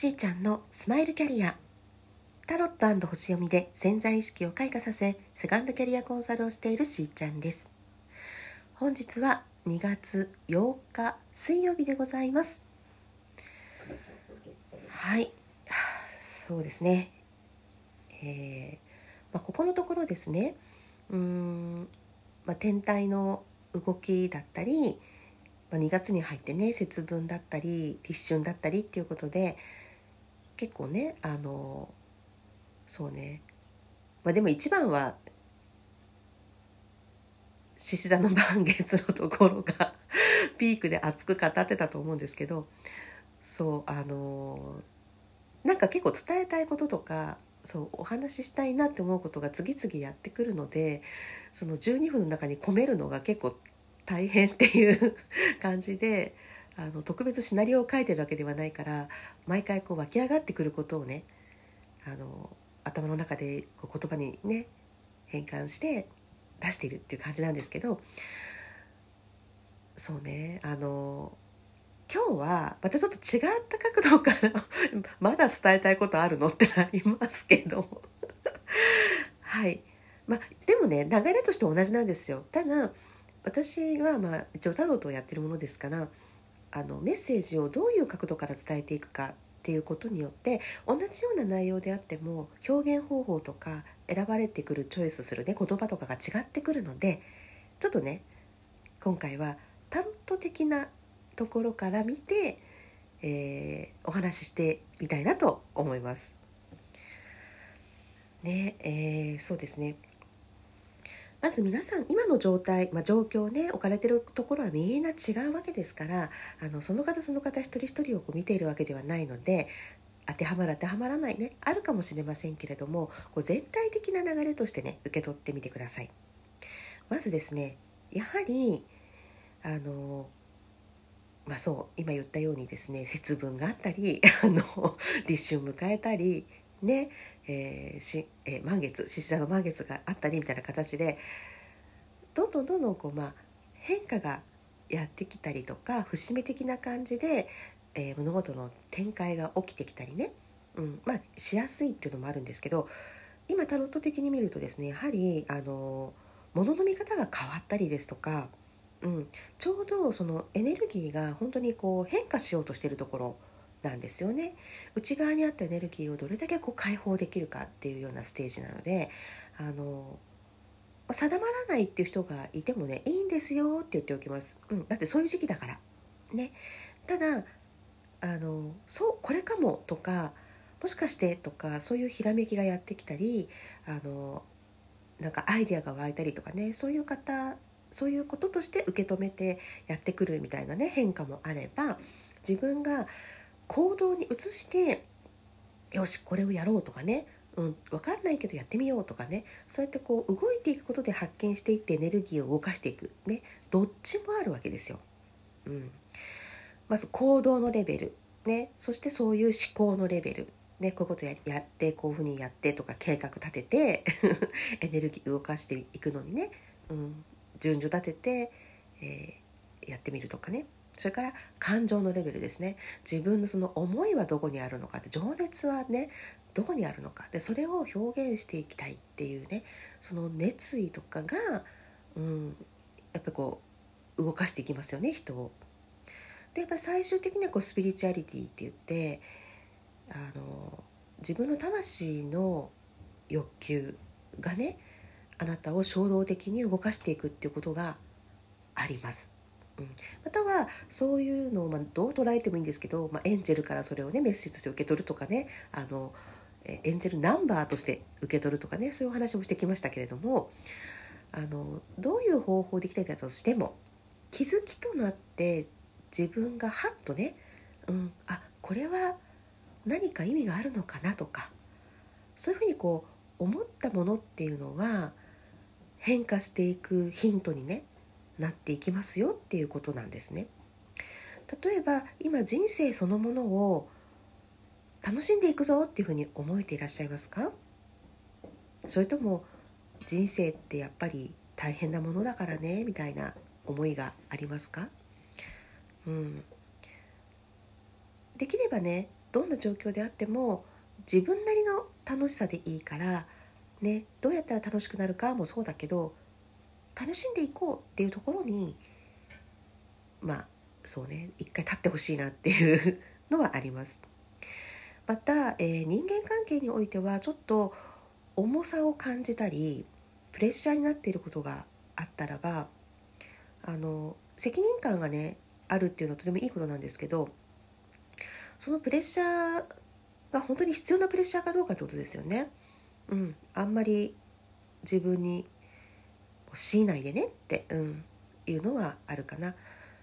しーちゃんのスマイルキャリア。タロット星読みで潜在意識を開花させセカンドキャリアコンサルをしているしーちゃんです。本日は2月8日水曜日でございます。はい。そうですね。えー、まあ、ここのところですね。うーん、まあ、天体の動きだったりまあ、2月に入ってね節分だったり立春だったりっていうことで結構ねあのそうね。まあでも一番は獅子座の満月のところが ピークで熱く語ってたと思うんですけどそうあのなんか結構伝えたいこととかそうお話ししたいなって思うことが次々やってくるのでその12分の中に込めるのが結構大変っていう 感じであの特別シナリオを書いてるわけではないから毎回こう湧き上がってくることをねあの頭の中でこう言葉にね変換して出しているっていう感じなんですけどそうねあの今日はまたちょっと違った角度から まだ伝えたいことあるのってありますけど。はい。まあでもね流れとして同じなんですよ。ただ私はまあ一応タロットをやってるものですからあのメッセージをどういう角度から伝えていくかっていうことによって同じような内容であっても表現方法とか選ばれてくるチョイスするね言葉とかが違ってくるのでちょっとね今回はタロット的なところから見て、えー、お話ししてみたいなと思います。ねえー、そうですねまず皆さん今の状態、まあ、状況ね置かれてるところはみんな違うわけですからあのその方その方一人一人をこう見ているわけではないので当てはまる当てはまらないねあるかもしれませんけれどもこう全体的な流れとしてね受け取ってみてください。まずですねやはりあのまあそう今言ったようにですね節分があったり あの立春迎えたりねえーしえー、満月獅子座の満月があったりみたいな形でどんどんどんどんこう、まあ、変化がやってきたりとか節目的な感じで、えー、物事の展開が起きてきたりね、うんまあ、しやすいっていうのもあるんですけど今タロット的に見るとですねやはりあの物の見方が変わったりですとか、うん、ちょうどそのエネルギーが本当にこう変化しようとしてるところなんですよね。内側にあったエネルギーをどれだけこう解放できるかっていうようなステージなのであの定まらないっていう人がいてもねいいんですよって言っておきます、うん、だってそういう時期だから。ね。ただあのそうこれかもとかもしかしてとかそういうひらめきがやってきたりあのなんかアイデアが湧いたりとかねそういう方そういうこととして受け止めてやってくるみたいなね変化もあれば自分が行動に移してよしこれをやろうとかね、うん、分かんないけどやってみようとかねそうやってこう動いていくことで発見していってエネルギーを動かしていく。ねどっちもあるわけですよ。うん、まず行動のレベル、ね、そしてそういう思考のレベル。ね、こういうことややってこういうふうにやってとか計画立てて エネルギー動かしていくのにね、うん、順序立てて、えー、やってみるとかね。それから感情のレベルですね自分のその思いはどこにあるのかって情熱はねどこにあるのかでそれを表現していきたいっていうねその熱意とかが、うん、やっぱりこう動かしていきますよね人を。でやっぱり最終的にはこうスピリチュアリティって言ってあの自分の魂の欲求がねあなたを衝動的に動かしていくっていうことがあります。またはそういうのをまどう捉えてもいいんですけど、まあ、エンジェルからそれをねメッセージとして受け取るとかねあのエンジェルナンバーとして受け取るとかねそういうお話もしてきましたけれどもあのどういう方法できたりだとしても気づきとなって自分がハッとね、うん、あこれは何か意味があるのかなとかそういうふうにこう思ったものっていうのは変化していくヒントにねなっていきますよっていうことなんですね。例えば今人生そのものを楽しんでいくぞっていうふうに思えていらっしゃいますか？それとも人生ってやっぱり大変なものだからねみたいな思いがありますか？うん。できればねどんな状況であっても自分なりの楽しさでいいからねどうやったら楽しくなるかもそうだけど楽しんでいこうっていうところにまあそうね一回立ってほしいなっていうのはあります。また、えー、人間関係においてはちょっと重さを感じたりプレッシャーになっていることがあったらばあの責任感がねあるっていうのはとてもいいことなんですけどそのプレッシャーが本当に必要なプレッシャーかどうかってことですよね。うん、あんまり自分に強いないでねって、うん、いうのはあるかな。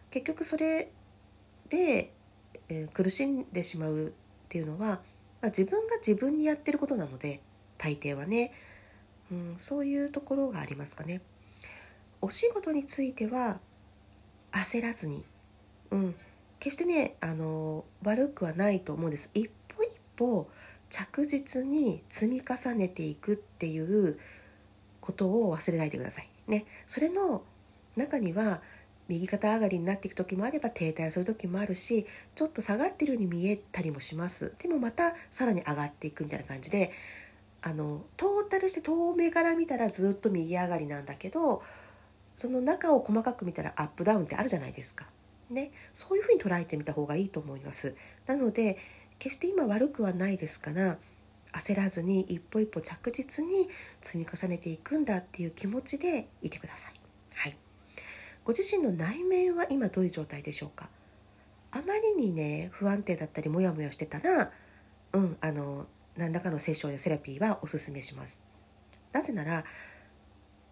結局それで、えー、苦しんでしまうっていうのは、まあ、自分が自分にやってることなので大抵はね、うん、そういうところがありますかね。お仕事については焦らずに、うん、決してねあの悪くはないと思うんです一歩一歩着実に積み重ねていくっていうことを忘れないでください。ね、それの中には右肩上がりになっていく時もあれば停滞する時もあるしちょっと下がってるように見えたりもしますでもまたさらに上がっていくみたいな感じであのトータルして遠目から見たらずっと右上がりなんだけどその中を細かく見たらアップダウンってあるじゃないですか。ね、そういうふうに捉えてみた方がいいと思います。なので決して今悪くはないですから焦らずに一歩一歩着実に積み重ねていくんだっていう気持ちでいてください。はい。ご自身の内面は今どういう状態でしょうか？あまりにね不安定だったりモヤモヤしてたらうんあの何らかのセッションやセラピーはおすすめします。なぜなら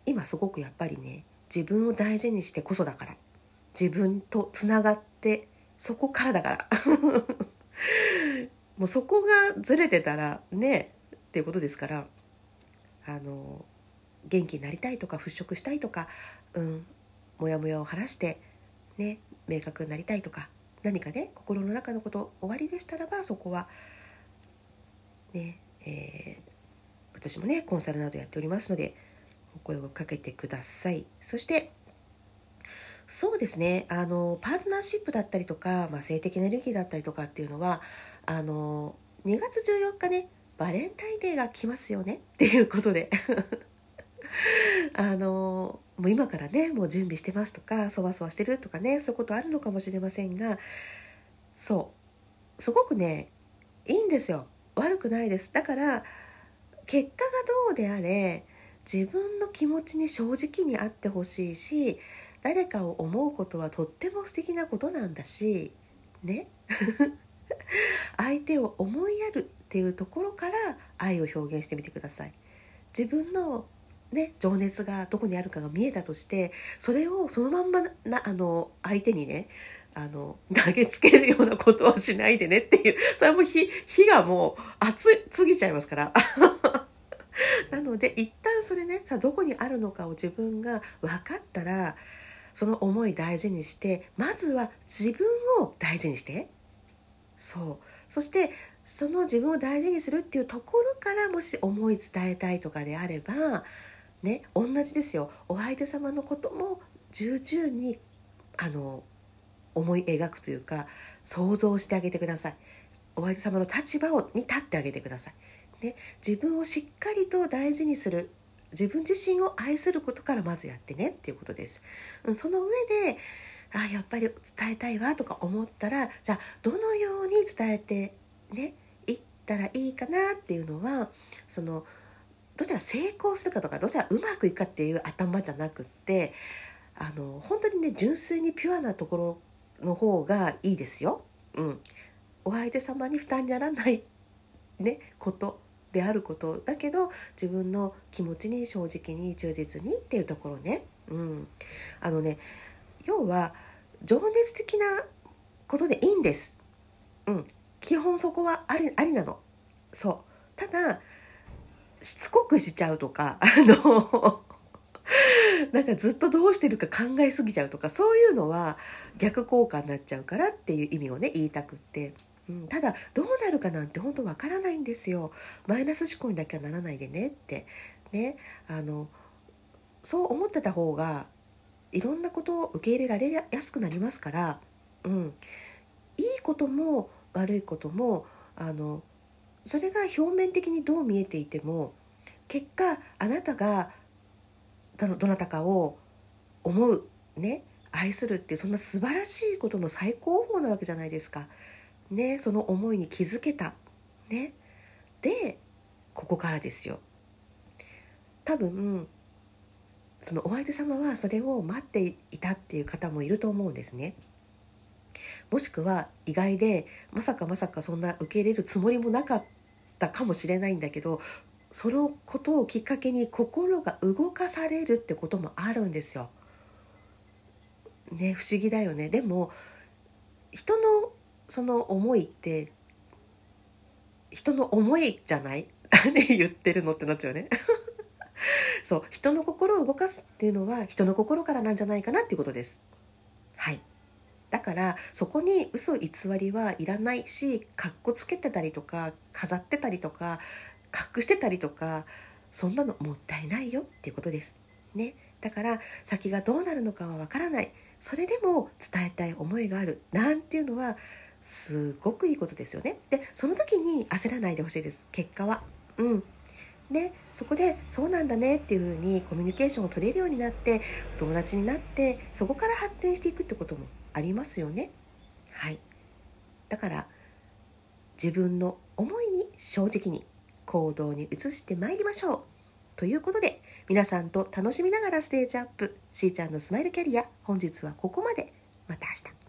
今すごくやっぱりね自分を大事にしてこそだから自分とつながってそこからだから もうそこがずれてたらねっていうことですからあの元気になりたいとか払拭したいとか、うん、モヤモヤを晴らしてね明確になりたいとか何かね心の中のこと終わりでしたらばそこはねえー、私もねコンサルなどやっておりますのでお声をかけてください。そしてそうですねあのパートナーシップだったりとか、まあ、性的エネルギーだったりとかっていうのはあの2月14日ねバレンタインデーが来ますよねっていうことで。あのもう今からねもう準備してますとかそわそわしてるとかねそういうことあるのかもしれませんがそう。すごくねいいんですよ。悪くないです。だから結果がどうであれ自分の気持ちに正直にあってほしいし誰かを思うことはとっても素敵なことなんだしね。相手を思いやるっていうところから愛を表現してみてください。自分のね情熱がどこにあるかが見えたとしてそれをそのまんまなあの相手にねあの投げつけるようなことはしないでねっていうそれはもう火火がもう熱すぎちゃいますから。なので一旦それねさどこにあるのかを自分が分かったらその思い大事にしてまずは自分を大事にして。そう。そしてその自分を大事にするっていうところからもし思い伝えたいとかであればね同じですよ。お相手様のことも重々にあの思い描くというか想像してあげてください。お相手様の立場をに立ってあげてください。ね、自分をしっかりと大事にする自分自身を愛することからまずやってねっていうことです。うんその上であやっぱり伝えたいわとか思ったらじゃあどのように伝えてねいったらいいかなっていうのはそのどうしたら成功するかとかどうしたらうまくいくかっていう頭じゃなくってあの本当にね純粋にピュアなところの方がいいですよ。うん、お相手様に負担にならない、ね、ことであることだけど自分の気持ちに正直に忠実にっていうところね、うん、あのね要は情熱的なことでいいんです、うん、基本そこはありありなの。そう。ただしつこくしちゃうとかあの なんかずっとどうしてるか考えすぎちゃうとかそういうのは逆効果になっちゃうからっていう意味をね言いたくって。うん、ただどうなるかなんて本当わからないんですよ。マイナス思考にだけはならないでねって。ね。あのそう思ってた方がいろんなことを受け入れられやすくなりますから、うん、いいことも悪いこともあのそれが表面的にどう見えていても結果あなたがどなたかを思うね愛するってそんな素晴らしいことの最高峰なわけじゃないですか。ねその思いに気づけた。ね。でここからですよ。多分そのお相手様はそれを待っていたっていう方もいると思うんですね。もしくは意外でまさかまさかそんな受け入れるつもりもなかったかもしれないんだけどそのことをきっかけに心が動かされるってこともあるんですよ。ね不思議だよね。でも人のその思いって人の思いじゃない？何言ってるのってなっちゃうね。そう人の心を動かすっていうのは人の心からなんじゃないかなっていうことです。はいだからそこに嘘偽りはいらないしかっこつけてたりとか飾ってたりとか隠してたりとかそんなのもったいないよっていうことです。ね、だから先がどうなるのかはわからないそれでも伝えたい思いがあるなんていうのはすごくいいことですよね。でその時に焦らないでほしいです結果は。うんでそこでそうなんだねっていうふうにコミュニケーションを取れるようになってお友達になってそこから発展していくってこともありますよね。はい。だから自分の思いに正直に行動に移してまいりましょう。ということで皆さんと楽しみながらステージアップしーちゃんのスマイルキャリア本日はここまで。また明日。